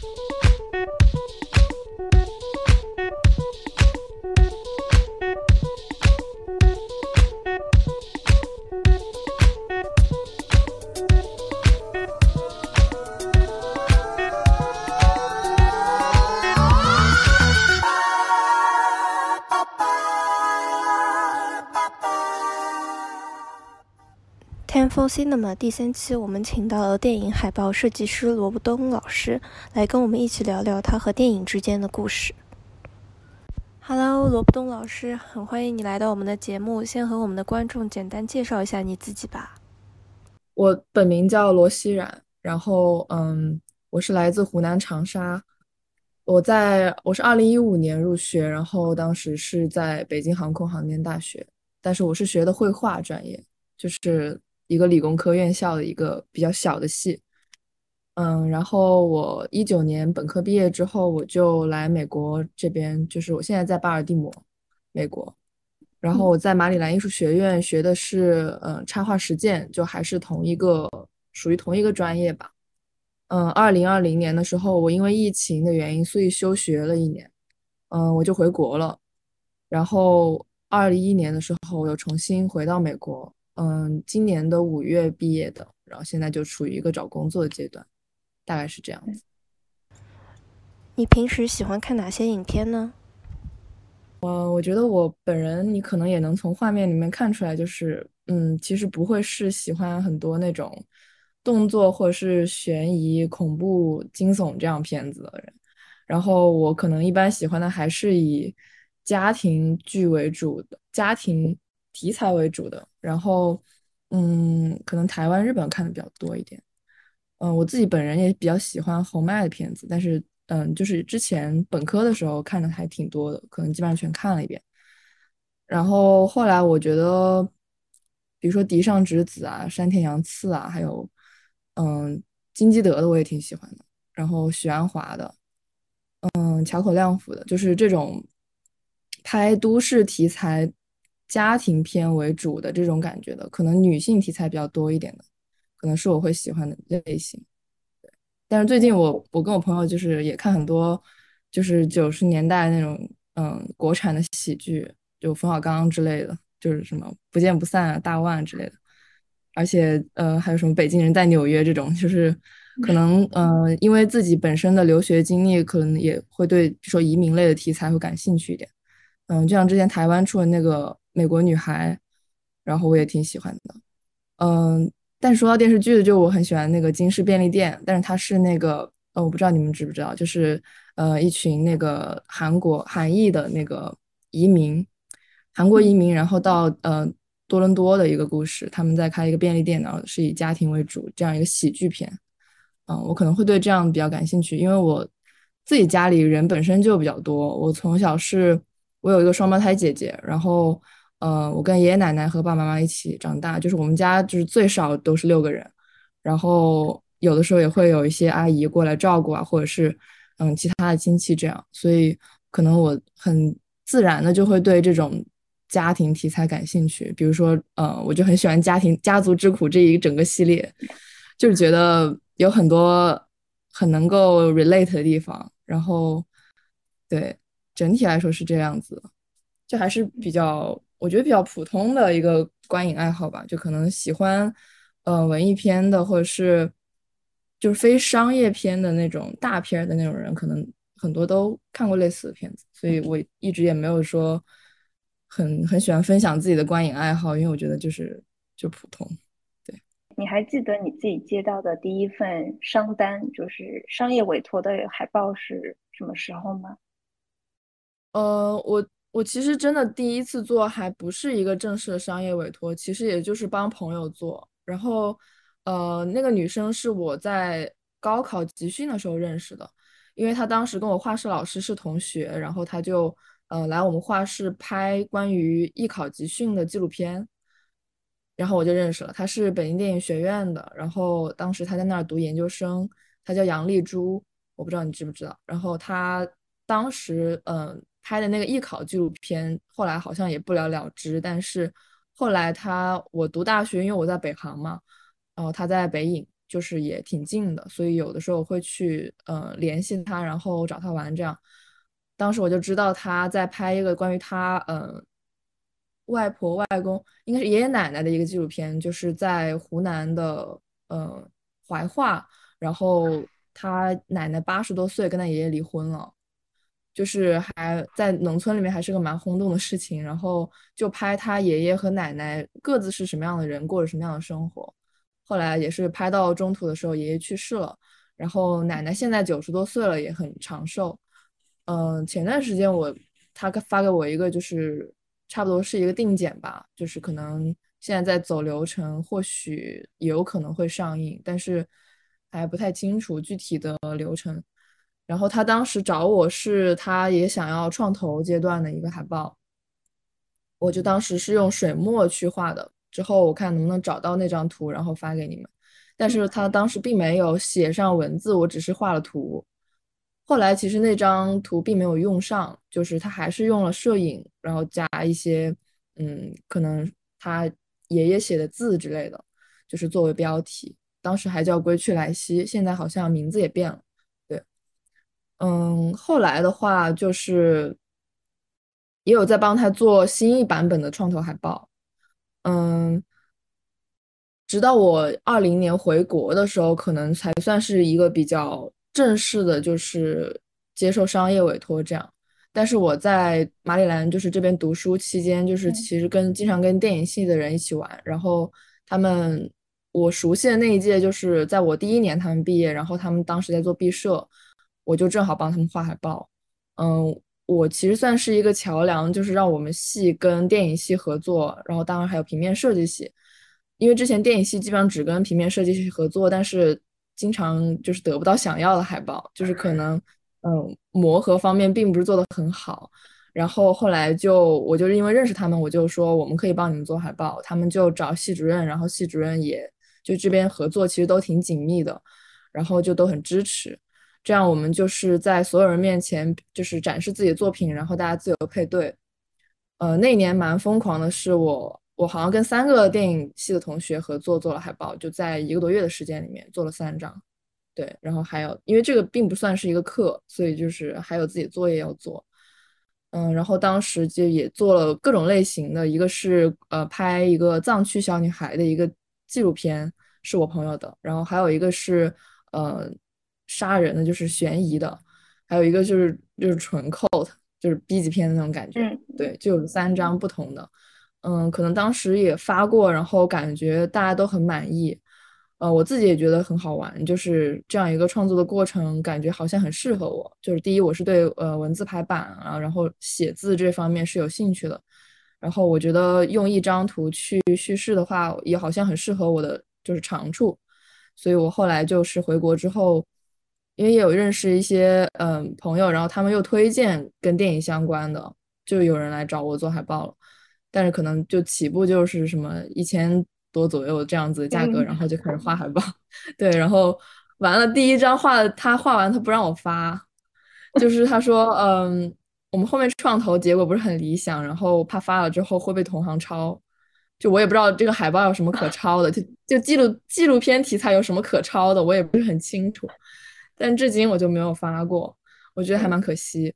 Thank you. Cinema 第三期，我们请到了电影海报设计师罗布东老师来跟我们一起聊聊他和电影之间的故事。Hello，罗布东老师，很欢迎你来到我们的节目。先和我们的观众简单介绍一下你自己吧。我本名叫罗熙冉，然后嗯，我是来自湖南长沙。我在我是二零一五年入学，然后当时是在北京航空航天大学，但是我是学的绘画专业，就是。一个理工科院校的一个比较小的系，嗯，然后我一九年本科毕业之后，我就来美国这边，就是我现在在巴尔的摩，美国。然后我在马里兰艺术学院学的是，嗯，插画实践，就还是同一个，属于同一个专业吧。嗯，二零二零年的时候，我因为疫情的原因，所以休学了一年，嗯，我就回国了。然后二一年的时候，我又重新回到美国。嗯，今年的五月毕业的，然后现在就处于一个找工作的阶段，大概是这样子。你平时喜欢看哪些影片呢？我，我觉得我本人，你可能也能从画面里面看出来，就是，嗯，其实不会是喜欢很多那种动作或者是悬疑、恐怖、惊悚这样片子的人。然后我可能一般喜欢的还是以家庭剧为主的家庭。题材为主的，然后，嗯，可能台湾、日本看的比较多一点。嗯，我自己本人也比较喜欢侯麦的片子，但是，嗯，就是之前本科的时候看的还挺多的，可能基本上全看了一遍。然后后来我觉得，比如说《嫡上直子》啊，山田洋次啊，还有，嗯，金基德的我也挺喜欢的。然后许鞍华的，嗯，桥口亮辅的，就是这种拍都市题材。家庭片为主的这种感觉的，可能女性题材比较多一点的，可能是我会喜欢的类型。对，但是最近我我跟我朋友就是也看很多，就是九十年代那种嗯国产的喜剧，就冯小刚之类的，就是什么不见不散啊、大腕之类的。而且呃还有什么北京人在纽约这种，就是可能呃因为自己本身的留学经历，可能也会对比如说移民类的题材会感兴趣一点。嗯，就像之前台湾出的那个。美国女孩，然后我也挺喜欢的，嗯，但说到电视剧的，就我很喜欢那个《金氏便利店》，但是它是那个，呃，我不知道你们知不知道，就是呃，一群那个韩国韩裔的那个移民，韩国移民，然后到呃多伦多的一个故事，他们在开一个便利店，然后是以家庭为主这样一个喜剧片，嗯，我可能会对这样比较感兴趣，因为我自己家里人本身就比较多，我从小是我有一个双胞胎姐姐，然后。呃，我跟爷爷奶奶和爸爸妈妈一起长大，就是我们家就是最少都是六个人，然后有的时候也会有一些阿姨过来照顾啊，或者是嗯其他的亲戚这样，所以可能我很自然的就会对这种家庭题材感兴趣。比如说，呃，我就很喜欢家庭家族之苦这一整个系列，就是觉得有很多很能够 relate 的地方，然后对整体来说是这样子，就还是比较。我觉得比较普通的一个观影爱好吧，就可能喜欢，呃，文艺片的，或者是就是非商业片的那种大片的那种人，可能很多都看过类似的片子，所以我一直也没有说很很喜欢分享自己的观影爱好，因为我觉得就是就普通。对，你还记得你自己接到的第一份商单，就是商业委托的海报是什么时候吗？呃，我。我其实真的第一次做还不是一个正式的商业委托，其实也就是帮朋友做。然后，呃，那个女生是我在高考集训的时候认识的，因为她当时跟我画室老师是同学，然后她就呃来我们画室拍关于艺考集训的纪录片，然后我就认识了。她是北京电影学院的，然后当时她在那儿读研究生，她叫杨丽珠，我不知道你知不知道。然后她当时嗯。拍的那个艺考纪录片，后来好像也不了了之。但是后来他，我读大学，因为我在北航嘛，然后他在北影，就是也挺近的，所以有的时候会去呃联系他，然后找他玩这样。当时我就知道他在拍一个关于他呃外婆外公，应该是爷爷奶奶的一个纪录片，就是在湖南的呃怀化，然后他奶奶八十多岁跟他爷爷离婚了。就是还在农村里面，还是个蛮轰动的事情。然后就拍他爷爷和奶奶各自是什么样的人，过着什么样的生活。后来也是拍到中途的时候，爷爷去世了，然后奶奶现在九十多岁了，也很长寿。嗯，前段时间我他发给我一个，就是差不多是一个定检吧，就是可能现在在走流程，或许也有可能会上映，但是还不太清楚具体的流程。然后他当时找我是，他也想要创投阶段的一个海报，我就当时是用水墨去画的，之后我看能不能找到那张图，然后发给你们。但是他当时并没有写上文字，我只是画了图。后来其实那张图并没有用上，就是他还是用了摄影，然后加一些嗯，可能他爷爷写的字之类的，就是作为标题。当时还叫《归去来兮》，现在好像名字也变了。嗯，后来的话就是也有在帮他做新一版本的创投海报。嗯，直到我二零年回国的时候，可能才算是一个比较正式的，就是接受商业委托这样。但是我在马里兰就是这边读书期间，就是其实跟经常跟电影系的人一起玩，然后他们我熟悉的那一届就是在我第一年他们毕业，然后他们当时在做毕设。我就正好帮他们画海报，嗯，我其实算是一个桥梁，就是让我们系跟电影系合作，然后当然还有平面设计系，因为之前电影系基本上只跟平面设计系合作，但是经常就是得不到想要的海报，就是可能嗯磨合方面并不是做的很好，然后后来就我就是因为认识他们，我就说我们可以帮你们做海报，他们就找系主任，然后系主任也就这边合作其实都挺紧密的，然后就都很支持。这样我们就是在所有人面前就是展示自己的作品，然后大家自由配对。呃，那年蛮疯狂的是我，我好像跟三个电影系的同学合作做了海报，就在一个多月的时间里面做了三张。对，然后还有因为这个并不算是一个课，所以就是还有自己作业要做。嗯，然后当时就也做了各种类型的，一个是呃拍一个藏区小女孩的一个纪录片，是我朋友的，然后还有一个是呃。杀人的，就是悬疑的，还有一个就是就是纯 cult，就是 B 级片的那种感觉。嗯，对，就有三张不同的。嗯，可能当时也发过，然后感觉大家都很满意。呃，我自己也觉得很好玩，就是这样一个创作的过程，感觉好像很适合我。就是第一，我是对呃文字排版啊，然后写字这方面是有兴趣的。然后我觉得用一张图去叙事的话，也好像很适合我的就是长处。所以我后来就是回国之后。因为也有认识一些嗯朋友，然后他们又推荐跟电影相关的，就有人来找我做海报了。但是可能就起步就是什么一千多左右这样子的价格，然后就开始画海报。对，然后完了第一张画的，他画完他不让我发，就是他说嗯我们后面创投结果不是很理想，然后怕发了之后会被同行抄。就我也不知道这个海报有什么可抄的，就就纪录纪录片题材有什么可抄的，我也不是很清楚。但至今我就没有发过，我觉得还蛮可惜。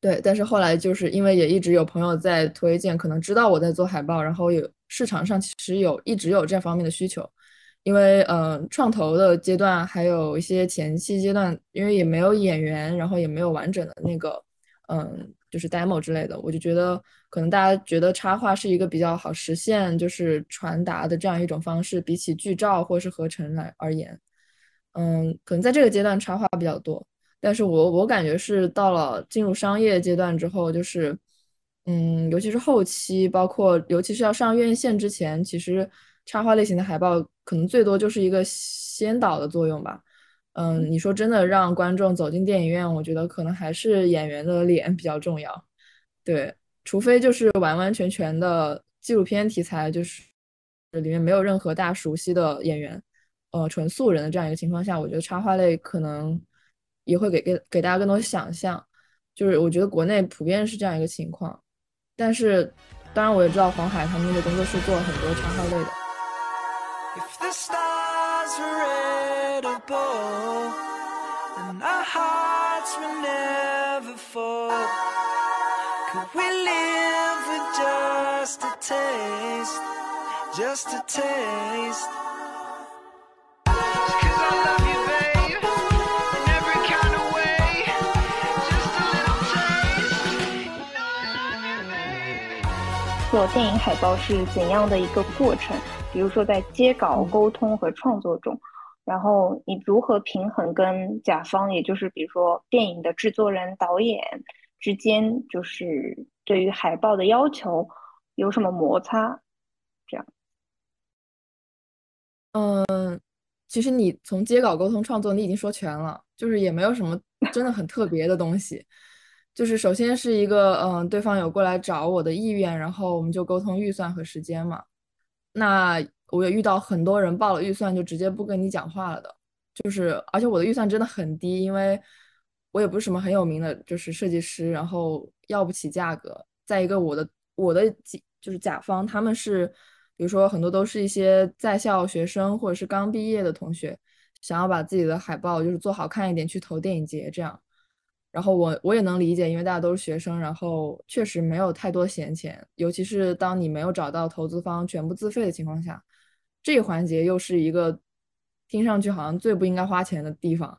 对，但是后来就是因为也一直有朋友在推荐，可能知道我在做海报，然后有市场上其实有一直有这方面的需求。因为嗯，创投的阶段还有一些前期阶段，因为也没有演员，然后也没有完整的那个嗯，就是 demo 之类的，我就觉得可能大家觉得插画是一个比较好实现就是传达的这样一种方式，比起剧照或是合成来而言。嗯，可能在这个阶段插画比较多，但是我我感觉是到了进入商业阶段之后，就是，嗯，尤其是后期，包括尤其是要上院线之前，其实插画类型的海报可能最多就是一个先导的作用吧。嗯，你说真的让观众走进电影院，我觉得可能还是演员的脸比较重要。对，除非就是完完全全的纪录片题材，就是里面没有任何大家熟悉的演员。呃，纯素人的这样一个情况下，我觉得插画类可能也会给给给大家更多想象。就是我觉得国内普遍是这样一个情况，但是当然我也知道黄海他们那个工作室做了很多插画类的。unforgettable, and our hearts will never fall. Could we live with just a taste, just a taste? 做电影海报是怎样的一个过程？比如说在接稿、沟通和创作中，然后你如何平衡跟甲方，也就是比如说电影的制作人、导演之间，就是对于海报的要求有什么摩擦？这样，嗯，其实你从接稿、沟通、创作，你已经说全了，就是也没有什么 真的很特别的东西。就是首先是一个，嗯，对方有过来找我的意愿，然后我们就沟通预算和时间嘛。那我也遇到很多人报了预算就直接不跟你讲话了的，就是而且我的预算真的很低，因为我也不是什么很有名的，就是设计师，然后要不起价格。再一个，我的我的就是甲方，他们是比如说很多都是一些在校学生或者是刚毕业的同学，想要把自己的海报就是做好看一点去投电影节这样。然后我我也能理解，因为大家都是学生，然后确实没有太多闲钱，尤其是当你没有找到投资方全部自费的情况下，这一环节又是一个听上去好像最不应该花钱的地方，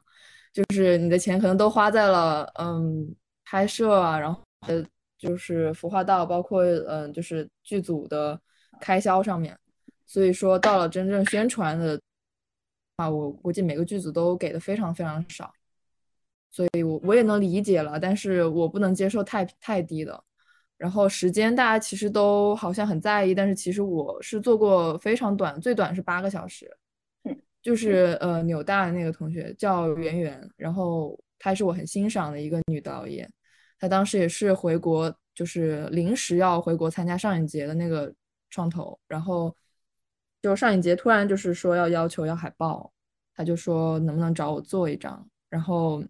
就是你的钱可能都花在了嗯拍摄啊，然后呃就是服化道，包括嗯就是剧组的开销上面，所以说到了真正宣传的啊，我估计每个剧组都给的非常非常少。所以，我我也能理解了，但是我不能接受太太低的。然后时间大家其实都好像很在意，但是其实我是做过非常短，最短是八个小时。就是呃纽大的那个同学叫圆圆，然后她是我很欣赏的一个女导演，她当时也是回国，就是临时要回国参加上影节的那个创投，然后就上影节突然就是说要要求要海报，他就说能不能找我做一张，然后。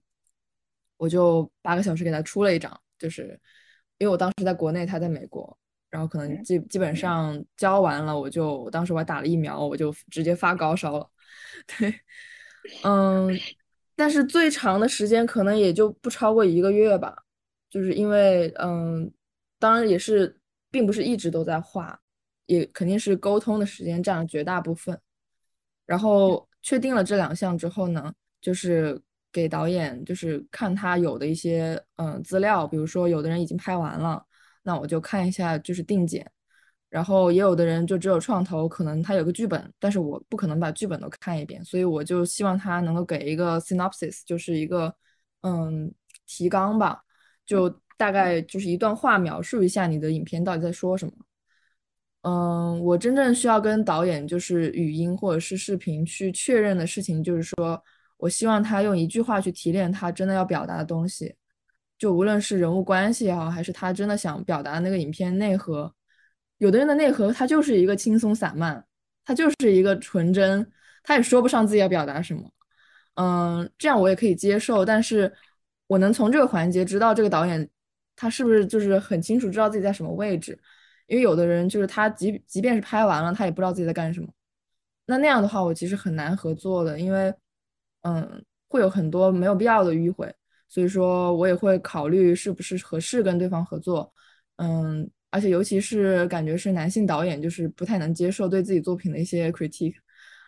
我就八个小时给他出了一张，就是因为我当时在国内，他在美国，然后可能基基本上交完了，我就当时我还打了疫苗，我就直接发高烧了。对，嗯，但是最长的时间可能也就不超过一个月吧，就是因为嗯，当然也是并不是一直都在画，也肯定是沟通的时间占了绝大部分。然后确定了这两项之后呢，就是。给导演就是看他有的一些嗯资料，比如说有的人已经拍完了，那我就看一下就是定剪，然后也有的人就只有创投，可能他有个剧本，但是我不可能把剧本都看一遍，所以我就希望他能够给一个 synopsis，就是一个嗯提纲吧，就大概就是一段话描述一下你的影片到底在说什么。嗯，我真正需要跟导演就是语音或者是视频去确认的事情，就是说。我希望他用一句话去提炼他真的要表达的东西，就无论是人物关系也好，还是他真的想表达那个影片内核。有的人的内核他就是一个轻松散漫，他就是一个纯真，他也说不上自己要表达什么。嗯，这样我也可以接受，但是我能从这个环节知道这个导演他是不是就是很清楚知道自己在什么位置。因为有的人就是他即即便是拍完了，他也不知道自己在干什么。那那样的话，我其实很难合作的，因为。嗯，会有很多没有必要的迂回，所以说我也会考虑是不是合适跟对方合作。嗯，而且尤其是感觉是男性导演，就是不太能接受对自己作品的一些 critique，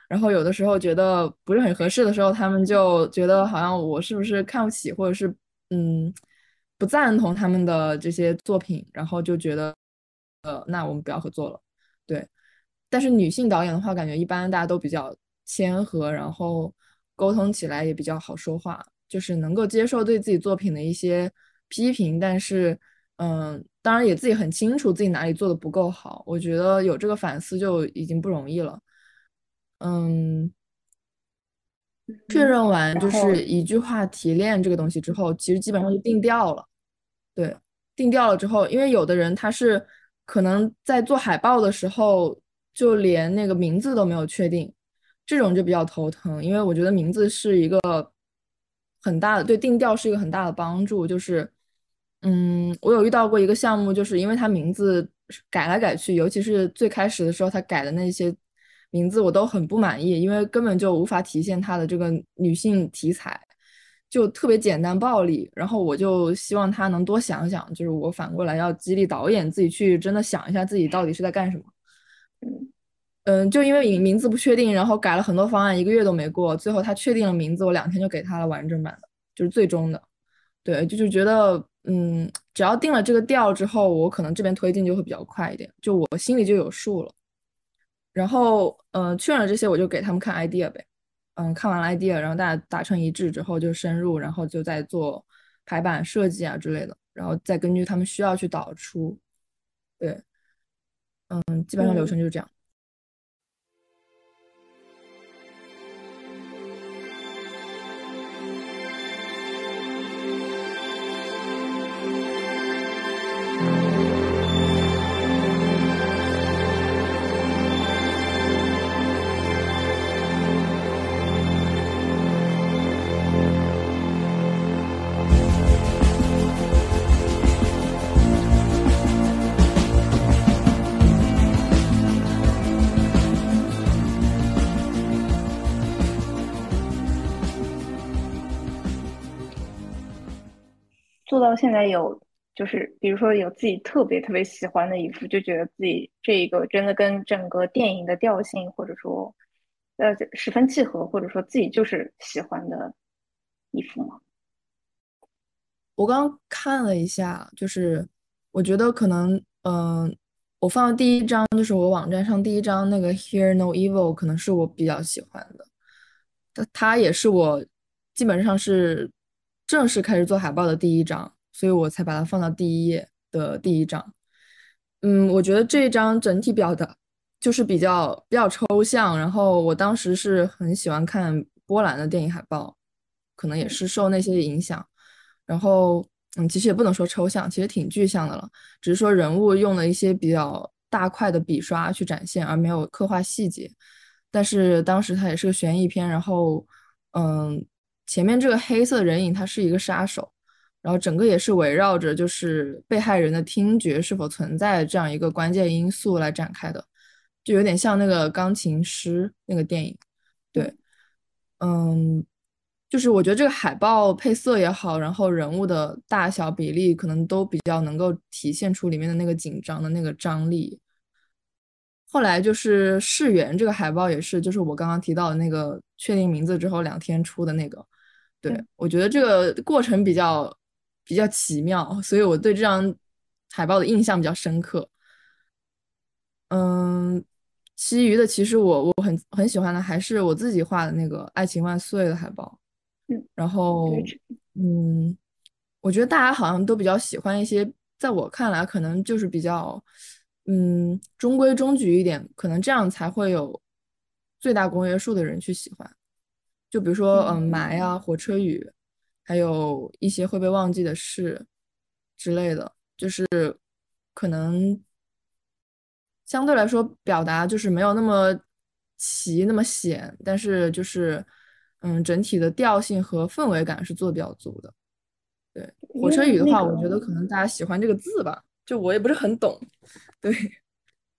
然后有的时候觉得不是很合适的时候，他们就觉得好像我是不是看不起，或者是嗯不赞同他们的这些作品，然后就觉得呃那我们不要合作了。对，但是女性导演的话，感觉一般大家都比较谦和，然后。沟通起来也比较好说话，就是能够接受对自己作品的一些批评，但是，嗯，当然也自己很清楚自己哪里做的不够好。我觉得有这个反思就已经不容易了。嗯，确认完就是一句话提炼这个东西之后，其实基本上就定调了。对，定调了之后，因为有的人他是可能在做海报的时候就连那个名字都没有确定。这种就比较头疼，因为我觉得名字是一个很大的对定调是一个很大的帮助。就是，嗯，我有遇到过一个项目，就是因为他名字改来改去，尤其是最开始的时候他改的那些名字我都很不满意，因为根本就无法体现它的这个女性题材，就特别简单暴力。然后我就希望他能多想想，就是我反过来要激励导演自己去真的想一下自己到底是在干什么。嗯，就因为名名字不确定，然后改了很多方案，一个月都没过，最后他确定了名字，我两天就给他了完整版的，就是最终的。对，就是觉得，嗯，只要定了这个调之后，我可能这边推进就会比较快一点，就我心里就有数了。然后，嗯，确认了这些，我就给他们看 idea 呗。嗯，看完了 idea，然后大家达成一致之后就深入，然后就再做排版设计啊之类的，然后再根据他们需要去导出。对，嗯，基本上流程就是这样。做到现在有，就是比如说有自己特别特别喜欢的一幅，就觉得自己这一个真的跟整个电影的调性，或者说呃十分契合，或者说自己就是喜欢的一幅吗？我刚刚看了一下，就是我觉得可能，嗯、我放的第一张就是我网站上第一张那个 Hear No Evil，可能是我比较喜欢的。它它也是我基本上是正式开始做海报的第一张，所以我才把它放到第一页的第一张。嗯，我觉得这一张整体表达就是比较比较抽象，然后我当时是很喜欢看波兰的电影海报，可能也是受那些影响。然后，嗯，其实也不能说抽象，其实挺具象的了，只是说人物用了一些比较大块的笔刷去展现，而没有刻画细节。但是当时它也是个悬疑片，然后，嗯，前面这个黑色人影他是一个杀手，然后整个也是围绕着就是被害人的听觉是否存在这样一个关键因素来展开的，就有点像那个钢琴师那个电影，对，嗯。就是我觉得这个海报配色也好，然后人物的大小比例可能都比较能够体现出里面的那个紧张的那个张力。后来就是世园这个海报也是，就是我刚刚提到的那个确定名字之后两天出的那个。对，嗯我觉得这个过程比较比较奇妙，所以我对这张海报的印象比较深刻。嗯，其余的其实我我很很喜欢的还是我自己画的那个《爱情万岁》的海报。嗯，然后嗯，我觉得大家好像都比较喜欢一些，在我看来可能就是比较嗯中规中矩一点，可能这样才会有最大公约数的人去喜欢。就比如说嗯霾啊、火车雨，还有一些会被忘记的事之类的，就是可能相对来说表达就是没有那么齐、那么显，但是就是嗯整体的调性和氛围感是做的比较足的。对，火车雨的话，我觉得可能大家喜欢这个字吧，就我也不是很懂。对，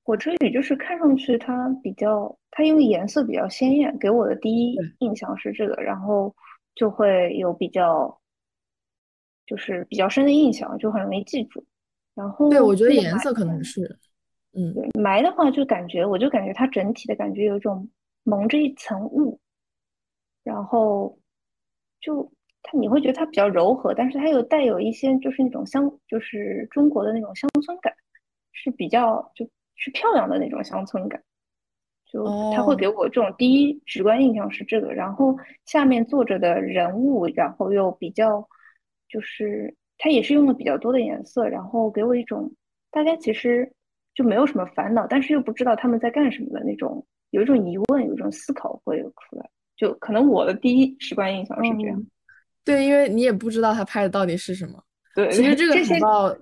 火车雨就是看上去它比较，它因为颜色比较鲜艳，给我的第一印象是这个，然后就会有比较，就是比较深的印象，就很容易记住。然后对，我觉得颜色可能是，嗯，对霾的话，就感觉我就感觉它整体的感觉有一种蒙着一层雾，然后就它你会觉得它比较柔和，但是它又带有一些就是那种乡，就是中国的那种乡村感，是比较就是漂亮的那种乡村感。就他会哦，给我这种第一直观印象是这个，然后下面坐着的人物，然后又比较，就是他也是用了比较多的颜色，然后给我一种大家其实就没有什么烦恼，但是又不知道他们在干什么的那种，有一种疑问，有一种思考会有出来。就可能我的第一直观印象是这样。嗯，对，因为你也不知道他拍的到底是什么。对，其实这个这报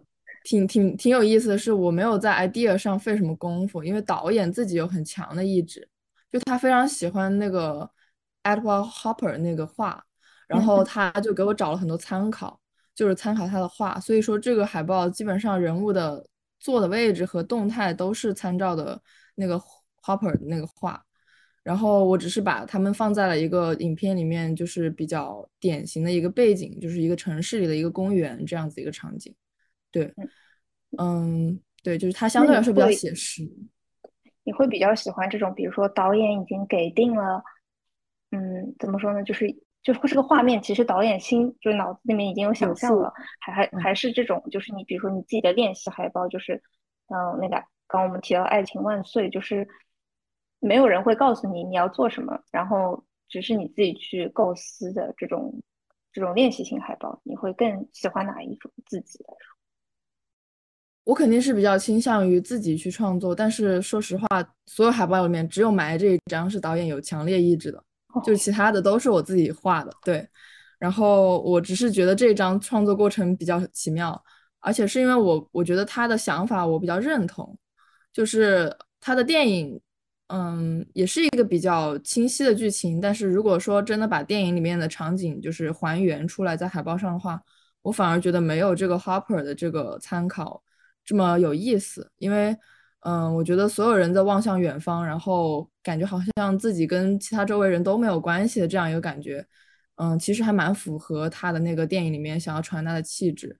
挺挺挺有意思的是，我没有在 idea 上费什么功夫，因为导演自己有很强的意志，就他非常喜欢那个 Edward Hopper 那个画，然后他就给我找了很多参考，就是参考他的画，所以说这个海报基本上人物的坐的位置和动态都是参照的那个 Hopper 的那个画，然后我只是把他们放在了一个影片里面，就是比较典型的一个背景，就是一个城市里的一个公园这样子一个场景。对，嗯，对，就是它相对来说比较写实。你会比较喜欢这种，比如说导演已经给定了，嗯，怎么说呢？就是就是这个画面，其实导演心就是脑子里面已经有想象了，还还还是这种，就是你比如说你自己的练习海报，就是嗯，那个刚我们提到《爱情万岁》，就是没有人会告诉你你要做什么，然后只是你自己去构思的这种这种练习性海报，你会更喜欢哪一种自己来说？我肯定是比较倾向于自己去创作，但是说实话，所有海报里面只有埋这一张是导演有强烈意志的，就其他的都是我自己画的。对，然后我只是觉得这张创作过程比较奇妙，而且是因为我我觉得他的想法我比较认同，就是他的电影，嗯，也是一个比较清晰的剧情，但是如果说真的把电影里面的场景就是还原出来在海报上的话，我反而觉得没有这个 Hopper 的这个参考。这么有意思，因为，嗯，我觉得所有人在望向远方，然后感觉好像自己跟其他周围人都没有关系的这样一个感觉，嗯，其实还蛮符合他的那个电影里面想要传达的气质。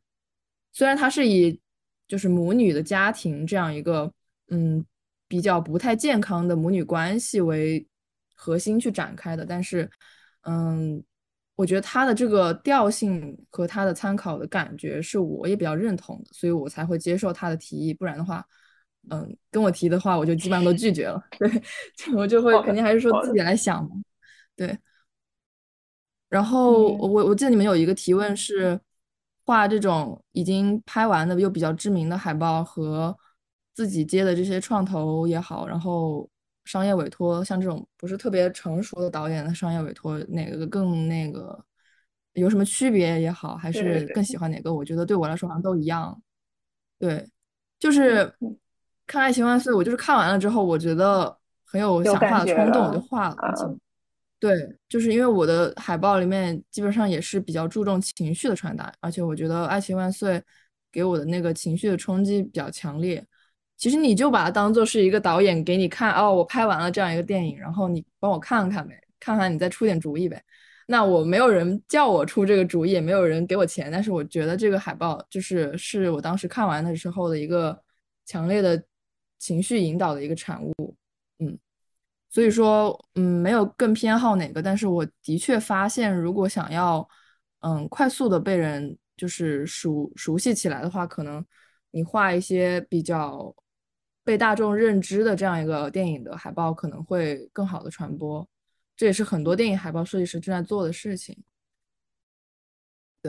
虽然他是以就是母女的家庭这样一个，嗯，比较不太健康的母女关系为核心去展开的，但是，嗯。我觉得他的这个调性和他的参考的感觉是我也比较认同的，所以我才会接受他的提议。不然的话，嗯，跟我提的话，我就基本上都拒绝了。对，我就会肯定还是说自己来想嘛。对。然后我我记得你们有一个提问是画这种已经拍完的又比较知名的海报和自己接的这些创投也好，然后。商业委托，像这种不是特别成熟的导演的商业委托，哪个更那个有什么区别也好，还是更喜欢哪个？我觉得对我来说好像都一样。对，就是看《爱情万岁》，我就是看完了之后，我觉得很有想画的冲动，我就画了。对，就是因为我的海报里面基本上也是比较注重情绪的传达，而且我觉得《爱情万岁》给我的那个情绪的冲击比较强烈。其实你就把它当做是一个导演给你看哦，我拍完了这样一个电影，然后你帮我看看呗，看看你再出点主意呗。那我没有人叫我出这个主意，也没有人给我钱，但是我觉得这个海报就是是我当时看完的时候的一个强烈的情绪引导的一个产物，嗯，所以说嗯没有更偏好哪个，但是我的确发现，如果想要嗯快速的被人就是熟熟悉起来的话，可能你画一些比较。被大众认知的这样一个电影的海报可能会更好的传播，这也是很多电影海报设计师正在做的事情。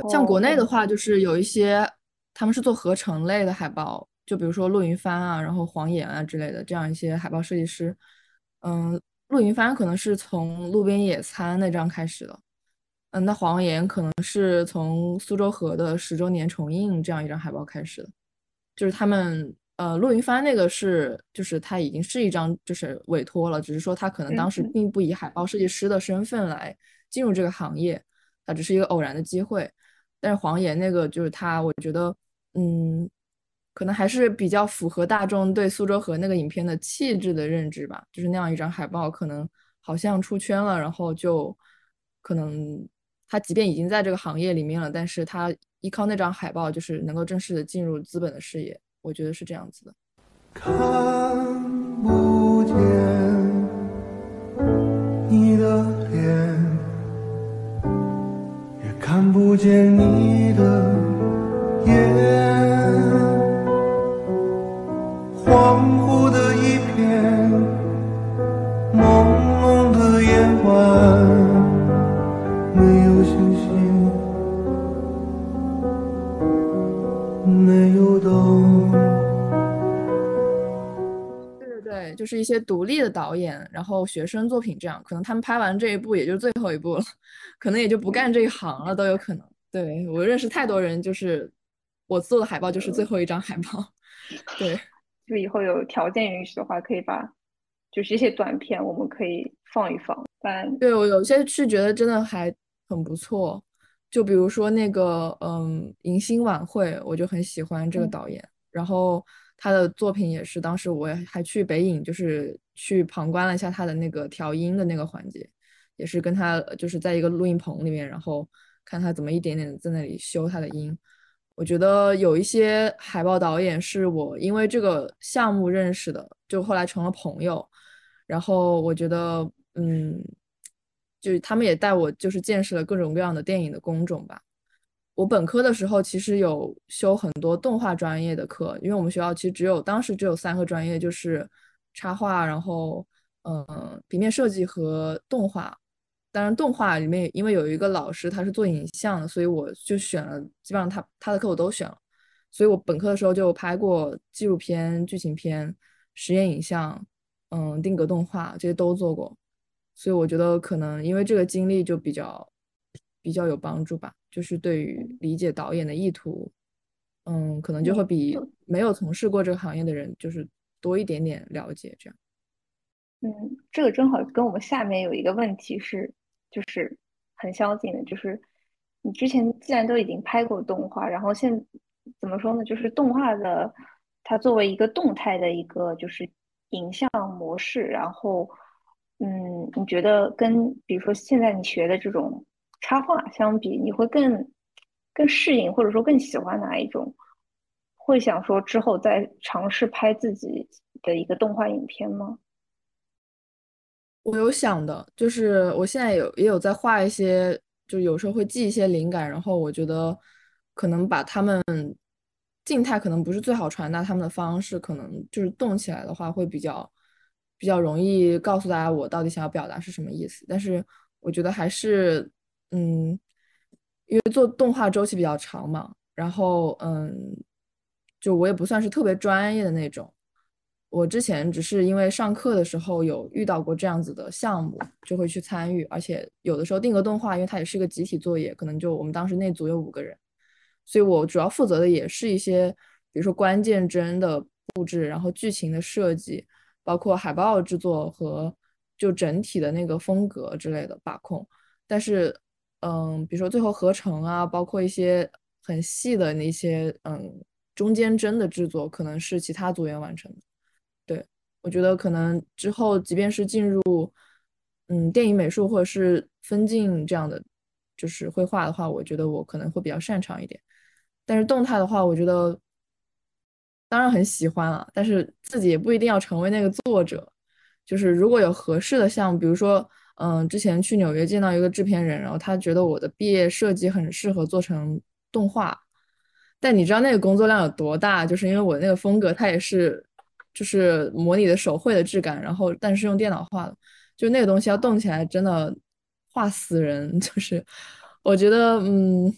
像国内的话，就是有一些他们是做合成类的海报，就比如说陆云帆啊，然后黄岩啊之类的这样一些海报设计师。嗯，陆云帆可能是从《路边野餐》那张开始的，嗯，那黄岩可能是从苏州河的十周年重映这样一张海报开始的，就是他们。呃，陆云帆那个是，就是他已经是一张就是委托了，只是说他可能当时并不以海报设计师的身份来进入这个行业，他只是一个偶然的机会。但是黄岩那个就是他，我觉得，嗯，可能还是比较符合大众对苏州河那个影片的气质的认知吧，就是那样一张海报，可能好像出圈了，然后就可能他即便已经在这个行业里面了，但是他依靠那张海报，就是能够正式的进入资本的视野。我觉得是这样子的。看不见你的脸，也看不见你的眼，就是一些独立的导演，然后学生作品这样，可能他们拍完这一部也就最后一部了，可能也就不干这一行了都有可能。对我认识太多人，就是我做的海报就是最后一张海报。对，就以后有条件允许的话，可以把就是一些短片我们可以放一放。但对我有些是觉得真的还很不错，就比如说那个嗯迎新晚会，我就很喜欢这个导演。然后他的作品也是当时我还去北影，就是去旁观了一下他的那个调音的那个环节，也是跟他就是在一个录音棚里面，然后看他怎么一点点在那里修他的音。我觉得有一些海报导演是我因为这个项目认识的，就后来成了朋友。然后我觉得，嗯，就他们也带我就是见识了各种各样的电影的工种吧。我本科的时候其实有修很多动画专业的课，因为我们学校其实只有当时只有三个专业，就是插画，然后嗯，平面设计和动画。当然，动画里面因为有一个老师他是做影像的，所以我就选了，基本上他他的课我都选了。所以我本科的时候就拍过纪录片、剧情片、实验影像，嗯，定格动画这些都做过。所以我觉得可能因为这个经历就比较比较有帮助吧，就是对于理解导演的意图，嗯，可能就会比没有从事过这个行业的人就是多一点点了解这样。嗯，这个正好跟我们下面有一个问题是，就是很相近的，就是你之前既然都已经拍过动画，然后现怎么说呢？就是动画的它作为一个动态的一个就是影像模式，然后嗯，你觉得跟比如说现在你学的这种插画相比，你会更更适应或者说更喜欢哪一种？会想说之后再尝试拍自己的一个动画影片吗？我有想的，就是我现在有也有在画一些，就有时候会记一些灵感，然后我觉得可能把他们静态可能不是最好传达他们的方式，可能就是动起来的话会比较比较容易告诉大家我到底想要表达是什么意思。但是我觉得还是嗯，因为做动画周期比较长嘛，然后嗯，就我也不算是特别专业的那种。我之前只是因为上课的时候有遇到过这样子的项目，就会去参与，而且有的时候定格动画，因为它也是一个集体作业，可能就我们当时那组有五个人，所以我主要负责的也是一些，比如说关键帧的布置，然后剧情的设计，包括海报制作和就整体的那个风格之类的把控。但是，嗯，比如说最后合成啊，包括一些很细的那些，嗯，中间帧的制作，可能是其他组员完成的。我觉得可能之后，即便是进入嗯电影美术或者是分镜这样的就是绘画的话，我觉得我可能会比较擅长一点。但是动态的话，我觉得当然很喜欢了，但是自己也不一定要成为那个作者。就是如果有合适的项目，比如说嗯，之前去纽约见到一个制片人，然后他觉得我的毕业设计很适合做成动画，但你知道那个工作量有多大？就是因为我那个风格，它也是。就是模拟的手绘的质感，然后但是用电脑画的，就那个东西要动起来，真的画死人。就是我觉得，嗯，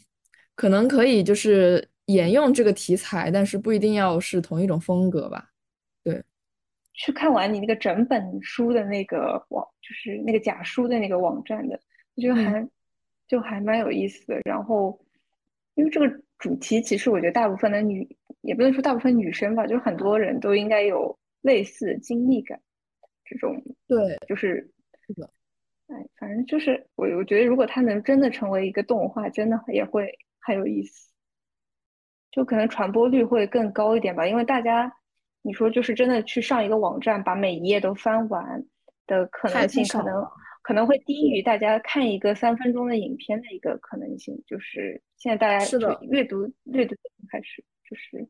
可能可以就是沿用这个题材，但是不一定要是同一种风格吧。对，去看完你那个整本书的那个网，就是那个假书的那个网站的，我觉得还就还蛮有意思的。然后，因为这个主题，其实我觉得大部分的女。也不能说大部分女生吧，就是很多人都应该有类似的经历感，这种对，就是是的，哎，反正就是我我觉得，如果它能真的成为一个动画，真的也会很有意思，就可能传播率会更高一点吧。因为大家你说就是真的去上一个网站，把每一页都翻完的可能性，可能可能会低于大家看一个三分钟的影片的一个可能性。就是现在大家是的阅读阅读开始。就是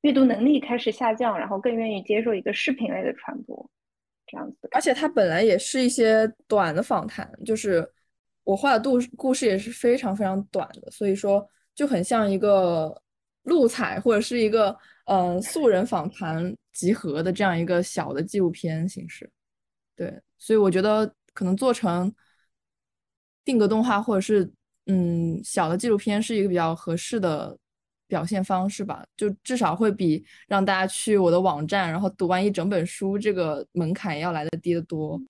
阅读能力开始下降，然后更愿意接受一个视频类的传播，这样子。而且它本来也是一些短的访谈，就是我画的故故事也是非常非常短的，所以说就很像一个录采或者是一个嗯素人访谈集合的这样一个小的纪录片形式。对，所以我觉得可能做成定格动画或者是嗯小的纪录片是一个比较合适的。表现方式吧，就至少会比让大家去我的网站，然后读完一整本书这个门槛要来的低得多。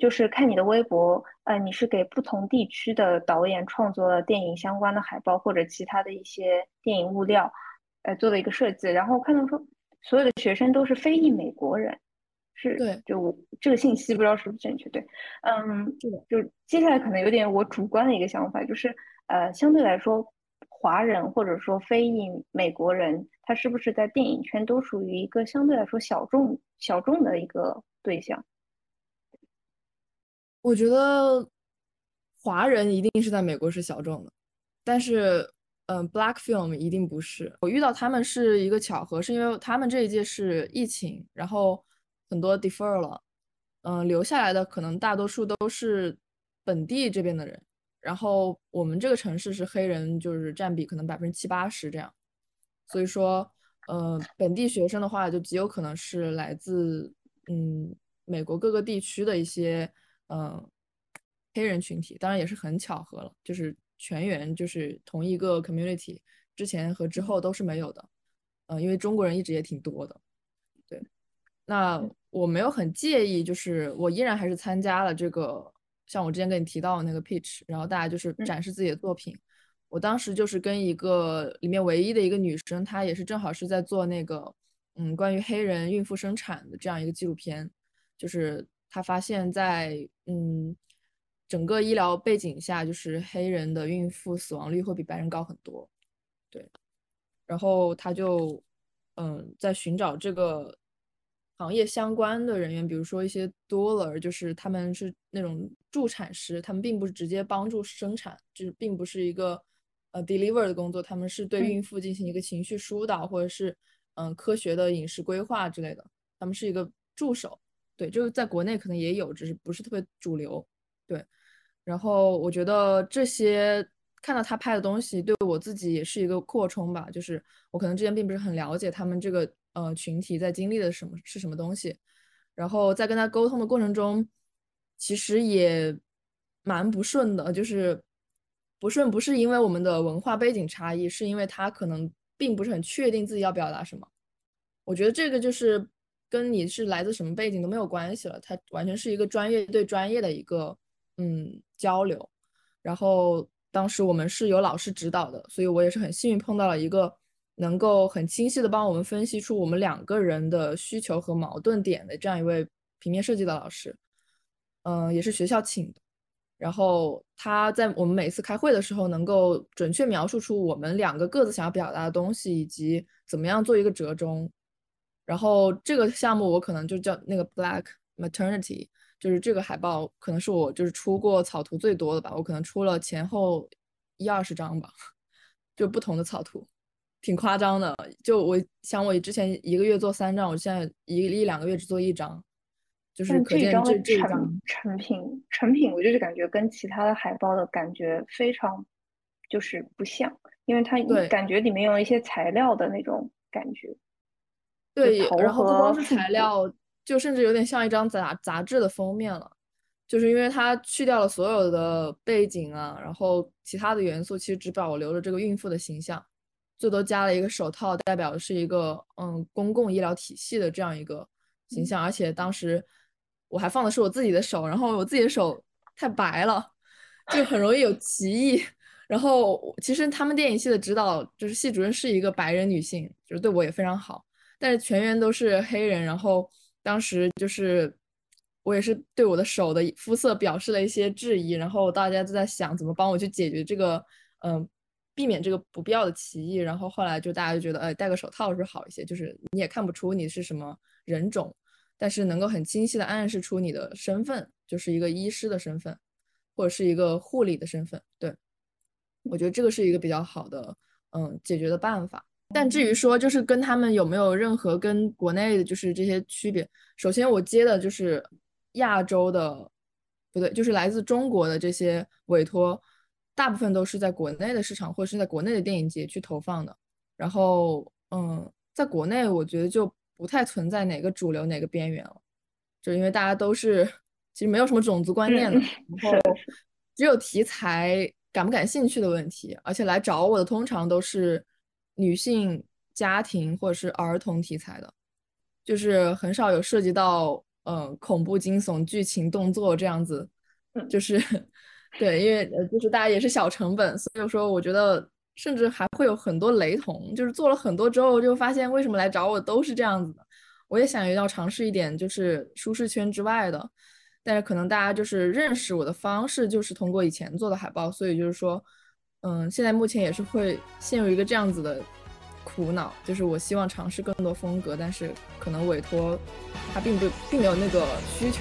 就是看你的微博，呃，你是给不同地区的导演创作了电影相关的海报或者其他的一些电影物料，呃，做的一个设计。然后看到说，所有的学生都是非裔美国人，是对，就我这个信息不知道是不是正确？对，嗯，就接下来可能有点我主观的一个想法，就是呃，相对来说。华人或者说非裔美国人，他是不是在电影圈都属于一个相对来说小众小众的一个对象？我觉得华人一定是在美国是小众的，但是，嗯，Black Film 一定不是。我遇到他们是一个巧合，是因为他们这一届是疫情，然后很多 defer 了，嗯，留下来的可能大多数都是本地这边的人，然后我们这个城市是黑人，就是占比可能百分之七八十这样，所以说，呃，本地学生的话就极有可能是来自嗯美国各个地区的一些嗯黑人群体，当然也是很巧合了，就是全员就是同一个 community，之前和之后都是没有的，嗯、因为中国人一直也挺多的，对，那我没有很介意，就是我依然还是参加了这个，像我之前跟你提到的那个 pitch，然后大家就是嗯。展示自己的作品。我当时就是跟一个里面唯一的一个女生，她也是正好是在做那个，嗯，关于黑人孕妇生产的这样一个纪录片，就是她发现在嗯整个医疗背景下，就是黑人的孕妇死亡率会比白人高很多，对，然后他就嗯在寻找这个行业相关的人员，比如说一些 doula，就是他们是那种助产师，他们并不是直接帮助生产，就是并不是一个呃 deliver 的工作，他们是对嗯孕妇进行一个情绪疏导，或者是嗯科学的饮食规划之类的，他们是一个助手。对，就是在国内可能也有，只是不是特别主流。对，然后我觉得这些看到他拍的东西，对我自己也是一个扩充吧。就是我可能之前并不是很了解他们这个呃群体在经历的什么是什么东西，然后在跟他沟通的过程中，其实也蛮不顺的。就是不顺不是因为我们的文化背景差异，是因为他可能并不是很确定自己要表达什么。我觉得这个就是跟你是来自什么背景都没有关系了，它完全是一个专业对专业的一个嗯交流。然后当时我们是有老师指导的，所以我也是很幸运碰到了一个能够很清晰的帮我们分析出我们两个人的需求和矛盾点的这样一位平面设计的老师，嗯、也是学校请的。然后他在我们每次开会的时候，能够准确描述出我们两个各自想要表达的东西，以及怎么样做一个折中。然后这个项目我可能就叫那个 Black Maternity，就是这个海报可能是我就是出过草图最多的吧，我可能出了前后一二十张吧，就不同的草图，挺夸张的。就我想我之前一个月做三张，我现在一一两个月只做一张，就是可见这这张。成成品成品，我就是感觉跟其他的海报的感觉非常就是不像，因为它感觉里面有一些材料的那种感觉。对，然后不光是材料，就甚至有点像一张杂杂志的封面了，就是因为它去掉了所有的背景啊，然后其他的元素其实只保留了这个孕妇的形象，最多加了一个手套，代表的是一个嗯公共医疗体系的这样一个形象，而且当时我还放的是我自己的手，然后我自己的手太白了，就很容易有歧义。然后其实他们电影系的指导就是系主任是一个白人女性，就是对我也非常好。但是全员都是黑人，然后当时就是我也是对我的手的肤色表示了一些质疑，然后大家都在想怎么帮我去解决这个，嗯、避免这个不必要的歧义。然后后来就大家就觉得，哎，戴个手套是不是好一些？就是你也看不出你是什么人种，但是能够很清晰的暗示出你的身份，就是一个医师的身份，或者是一个护理的身份。对，我觉得这个是一个比较好的，嗯，解决的办法。但至于说就是跟他们有没有任何跟国内的就是这些区别，首先我接的就是亚洲的，不对，就是来自中国的这些委托，大部分都是在国内的市场或者是在国内的电影节去投放的。然后，嗯，在国内我觉得就不太存在哪个主流哪个边缘了，就因为大家都是其实没有什么种族观念的，嗯然后只有题材感不感兴趣的问题，而且来找我的通常都是女性家庭或者是儿童题材的，就是很少有涉及到呃恐怖、惊悚、剧情、动作这样子，嗯就是对，因为呃就是大家也是小成本，所以说我觉得甚至还会有很多雷同，就是做了很多之后就发现为什么来找我都是这样子的，我也想要尝试一点就是舒适圈之外的。但是可能大家就是认识我的方式就是通过以前做的海报，所以就是说，嗯，现在目前也是会陷入一个这样子的苦恼，就是我希望尝试更多风格，但是可能委托它并不并没有那个需求。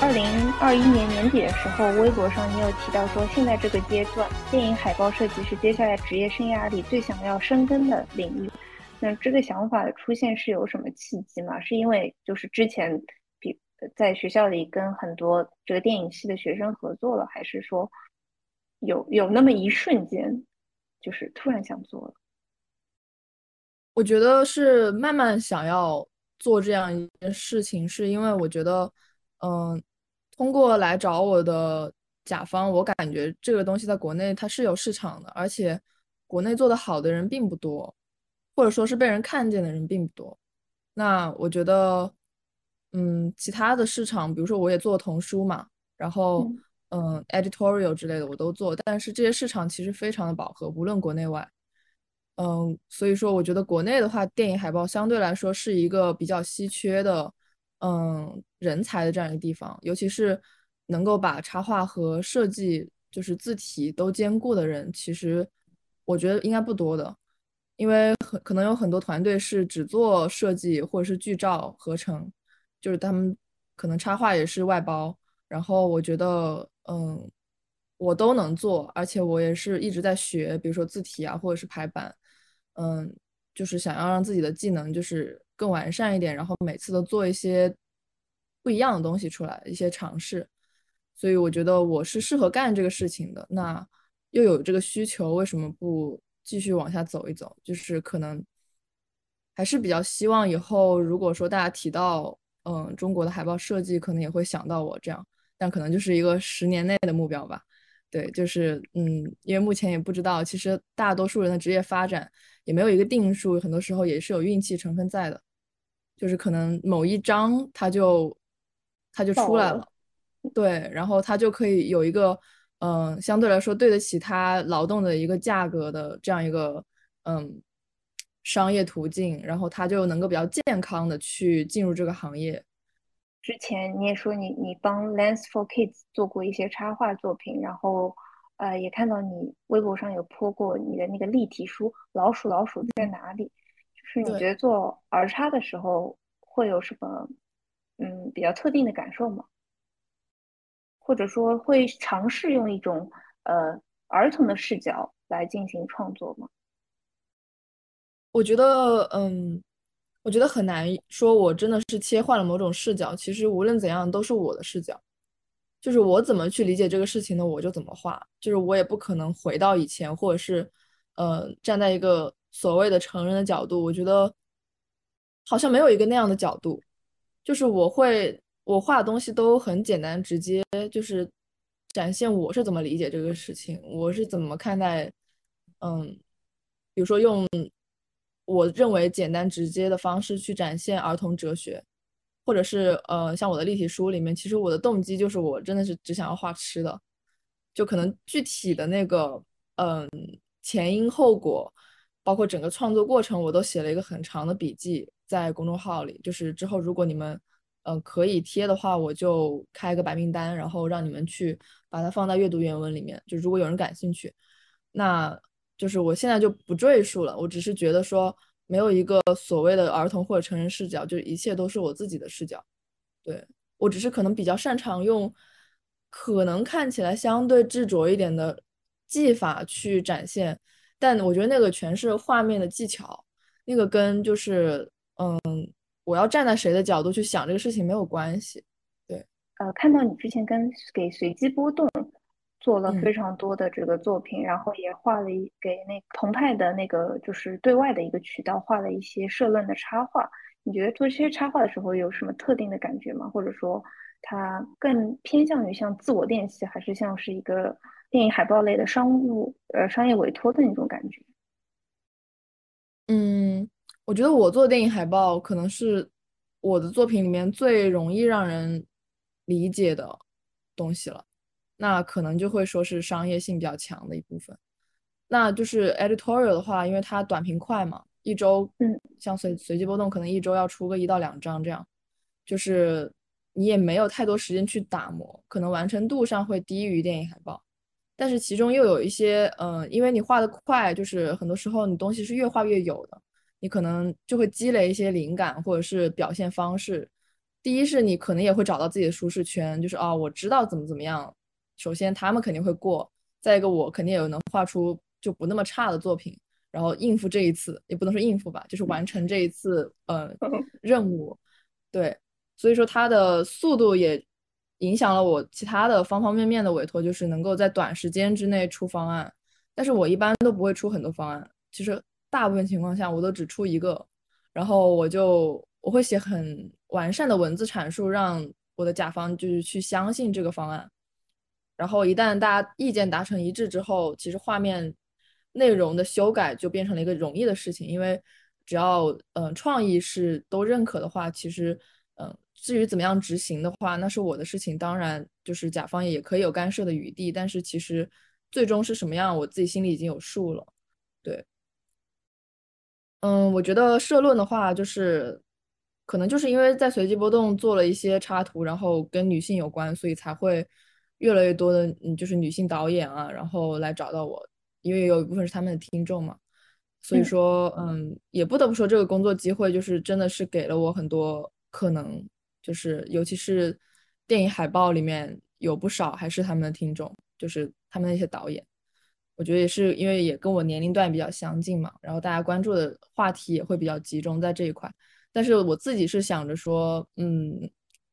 二零二一年年底的时候，微博上你有提到说，现在这个阶段，电影海报设计是接下来职业生涯里最想要深耕的领域。那这个想法的出现是有什么契机吗？是因为就是之前比在学校里跟很多这个电影系的学生合作了，还是说有有那么一瞬间，就是突然想做了？我觉得是慢慢想要做这样一件事情，是因为我觉得，嗯、通过来找我的甲方，我感觉这个东西在国内它是有市场的，而且国内做得好的人并不多，或者说是被人看见的人并不多。那我觉得，嗯，其他的市场，比如说我也做童书嘛，然后嗯，editorial 之类的我都做，但是这些市场其实非常的饱和，无论国内外。嗯，所以说我觉得国内的话，电影海报相对来说是一个比较稀缺的，嗯，人才的这样一个地方，尤其是能够把插画和设计，就是字体都兼顾的人，其实我觉得应该不多的，因为很可能有很多团队是只做设计或者是剧照合成，就是他们可能插画也是外包，然后我觉得，嗯，我都能做，而且我也是一直在学，比如说字体啊，或者是排版。嗯，就是想要让自己的技能就是更完善一点，然后每次都做一些不一样的东西出来，一些尝试。所以我觉得我是适合干这个事情的。那又有这个需求，为什么不继续往下走一走？就是可能还是比较希望以后，如果说大家提到嗯中国的海报设计，可能也会想到我这样，但可能就是一个十年内的目标吧。对，就是嗯，因为目前也不知道，其实大多数人的职业发展也没有一个定数，很多时候也是有运气成分在的，就是可能某一张它就它就出来了了，对，然后它就可以有一个嗯、相对来说对得起他劳动的一个价格的这样一个嗯商业途径，然后他就能够比较健康的去进入这个行业。之前你也说你你帮 Lens for Kids 做过一些插画作品，然后呃也看到你微博上有 po 过你的那个立体书《老鼠老鼠在哪里》，就是你觉得做儿插的时候会有什么嗯比较特定的感受吗？或者说会尝试用一种呃儿童的视角来进行创作吗？我觉得，嗯，我觉得很难说，我真的是切换了某种视角。其实无论怎样，都是我的视角，就是我怎么去理解这个事情呢，我就怎么画。就是我也不可能回到以前，或者是，呃，站在一个所谓的成人的角度，我觉得好像没有一个那样的角度。就是我会，我画的东西都很简单直接，就是展现我是怎么理解这个事情，我是怎么看待，嗯，比如说用我认为简单直接的方式去展现儿童哲学，或者是呃，像我的立体书里面，其实我的动机就是我真的是只想要画吃的，就可能具体的那个嗯前因后果，包括整个创作过程，我都写了一个很长的笔记在公众号里。就是之后如果你们、呃可以贴的话，我就开个白名单，然后让你们去把它放在阅读原文里面。就如果有人感兴趣，那就是我现在就不赘述了。我只是觉得说没有一个所谓的儿童或者成人视角，就是一切都是我自己的视角。对，我只是可能比较擅长用可能看起来相对执着一点的技法去展现，但我觉得那个全是画面的技巧，那个跟就是嗯，我要站在谁的角度去想这个事情没有关系。对呃，看到你之前跟给随机波动做了嗯非常多的这个作品，然后也画了一给那澎湃的那个就是对外的一个渠道画了一些社论的插画。你觉得做这些插画的时候有什么特定的感觉吗？或者说它更偏向于像自我练习，还是像是一个电影海报类的商务呃商业委托的那种感觉？嗯，我觉得我做电影海报可能是我的作品里面最容易让人理解的东西了，那可能就会说是商业性比较强的一部分。那就是 editorial 的话，因为它短平快嘛，一周，嗯，像随随机波动，可能一周要出个一到两张这样，就是你也没有太多时间去打磨，可能完成度上会低于电影海报。但是其中又有一些，嗯、因为你画的快，就是很多时候你东西是越画越有的，你可能就会积累一些灵感或者是表现方式。第一是你可能也会找到自己的舒适圈，就是哦，我知道怎么怎么样。首先他们肯定会过，再一个我肯定也能画出就不那么差的作品，然后应付这一次，也不能说应付吧，就是完成这一次呃 任务。对，所以说它的速度也影响了我其他的方方面面的委托，就是能够在短时间之内出方案。但是我一般都不会出很多方案，其实大部分情况下我都只出一个，然后我就我会写很完善的文字阐述，让我的甲方就是去相信这个方案。然后一旦大家意见达成一致之后，其实画面内容的修改就变成了一个容易的事情，因为只要嗯、呃创意是都认可的话，其实嗯、至于怎么样执行的话，那是我的事情，当然就是甲方也可以有干涉的余地，但是其实最终是什么样，我自己心里已经有数了。对，嗯，我觉得社论的话，就是可能就是因为在随机波动做了一些插图，然后跟女性有关，所以才会越来越多的嗯，就是女性导演啊，然后来找到我，因为有一部分是他们的听众嘛，所以嗯说嗯，也不得不说这个工作机会就是真的是给了我很多可能，就是尤其是电影海报里面有不少还是他们的听众，就是他们那些导演。我觉得也是因为也跟我年龄段比较相近嘛，然后大家关注的话题也会比较集中在这一块。但是我自己是想着说，嗯，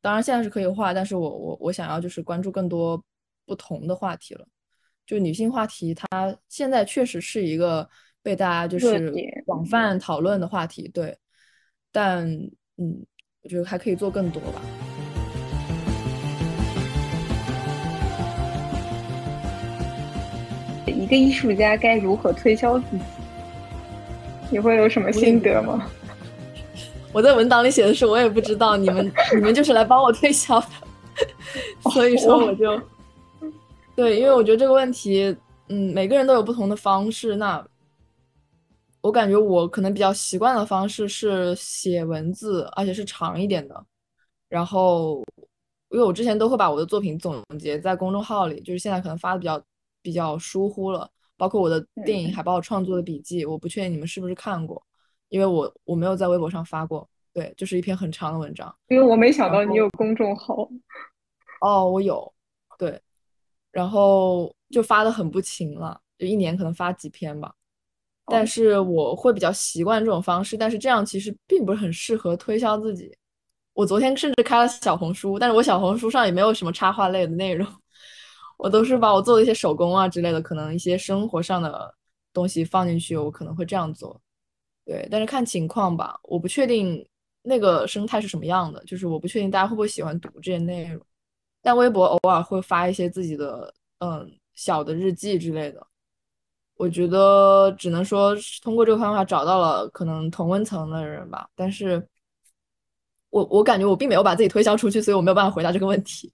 当然现在是可以画，但是我我我想要就是关注更多不同的话题了。就女性话题，它现在确实是一个被大家就是广泛讨论的话题，对。但嗯，我觉得还可以做更多吧。一个艺术家该如何推销自己？你会有什么心得吗？我在文档里写的是我也不知道，你们 你们就是来帮我推销的，所以说我就对，因为我觉得这个问题，嗯，每个人都有不同的方式。那我感觉我可能比较习惯的方式是写文字，而且是长一点的。然后，因为我之前都会把我的作品总结在公众号里，就是现在可能发的比较比较疏忽了，包括我的电影海报创作的笔记，我不确定你们是不是看过。因为我我没有在微博上发过，对，就是一篇很长的文章。因为我没想到你有公众号。哦，我有，对，然后就发的很不勤了，就一年可能发几篇吧。但是我会比较习惯这种方式，但是这样其实并不是很适合推销自己。我昨天甚至开了小红书，但是我小红书上也没有什么插画类的内容，我都是把我做的一些手工啊之类的，可能一些生活上的东西放进去，我可能会这样做。对，但是看情况吧，我不确定那个生态是什么样的，就是我不确定大家会不会喜欢读这些内容。但微博偶尔会发一些自己的嗯小的日记之类的，我觉得只能说通过这个方法找到了可能同温层的人吧。但是我我感觉我并没有把自己推销出去，所以我没有办法回答这个问题。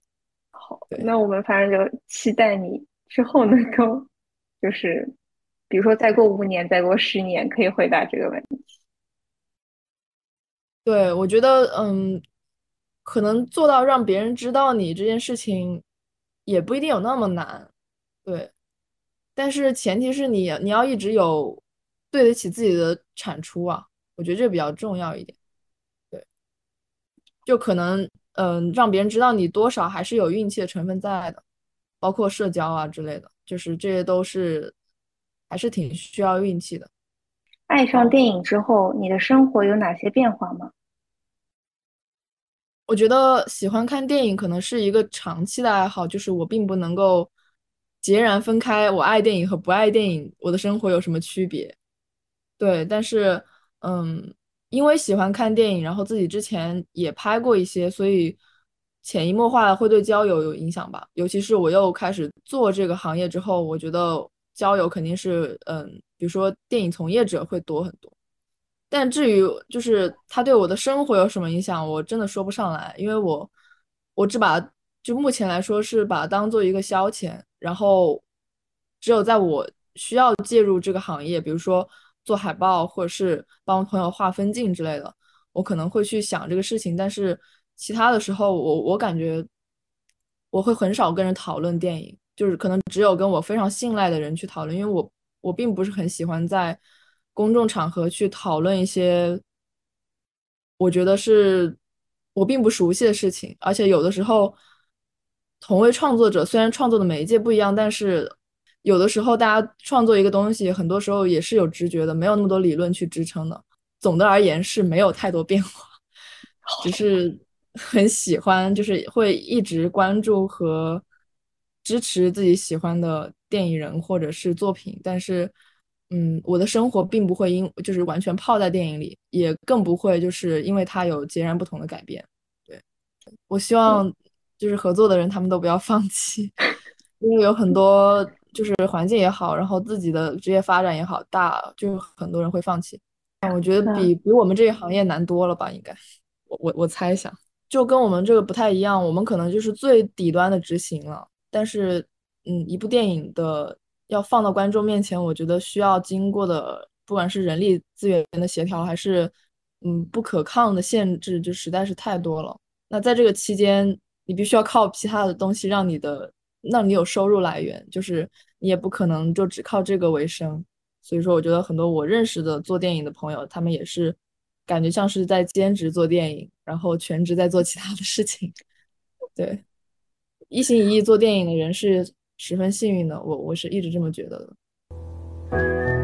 那我们反正就期待你之后能够，就是比如说再过五年、再过十年，可以回答这个问题。对，我觉得，嗯，可能做到让别人知道你这件事情，也不一定有那么难，对。但是前提是你你要一直有对得起自己的产出啊，我觉得这比较重要一点。对，就可能，嗯，让别人知道你多少还是有运气的成分在的，包括社交啊之类的，就是这些都是还是挺需要运气的。爱上电影之后，你的生活有哪些变化吗？我觉得喜欢看电影可能是一个长期的爱好，就是我并不能够截然分开，我爱电影和不爱电影，我的生活有什么区别？对，但是嗯，因为喜欢看电影，然后自己之前也拍过一些，所以潜移默化的会对交友有影响吧。尤其是我又开始做这个行业之后，我觉得交友肯定是嗯，比如说电影从业者会多很多。但至于就是他对我的生活有什么影响，我真的说不上来，因为我我只把就目前来说是把它当做一个消遣，然后只有在我需要介入这个行业，比如说做海报或者是帮朋友画分镜之类的，我可能会去想这个事情，但是其他的时候，我我感觉我会很少跟人讨论电影，就是可能只有跟我非常信赖的人去讨论，因为我我并不是很喜欢在公众场合去讨论一些我觉得是我并不熟悉的事情，而且有的时候同为创作者，虽然创作的媒介不一样，但是有的时候大家创作一个东西，很多时候也是有直觉的，没有那么多理论去支撑的。总的而言是没有太多变化，只是很喜欢，就是会一直关注和支持自己喜欢的电影人或者是作品，但是，嗯，我的生活并不会因就是完全泡在电影里，也更不会就是因为它有截然不同的改变。对，我希望就是合作的人他们都不要放弃，因为有很多就是环境也好，然后自己的职业发展也好，大就是很多人会放弃。我觉得比比我们这一行业难多了吧？应该，我我我猜想，就跟我们这个不太一样，我们可能就是最底端的执行了。但是，嗯，一部电影的要放到观众面前，我觉得需要经过的，不管是人力资源的协调，还是嗯不可抗的限制，就实在是太多了。那在这个期间，你必须要靠其他的东西让你的那你有收入来源，就是你也不可能就只靠这个为生。所以说，我觉得很多我认识的做电影的朋友，他们也是感觉像是在兼职做电影，然后全职在做其他的事情。对，一心一意做电影的人是十分幸运的，我我是一直这么觉得的。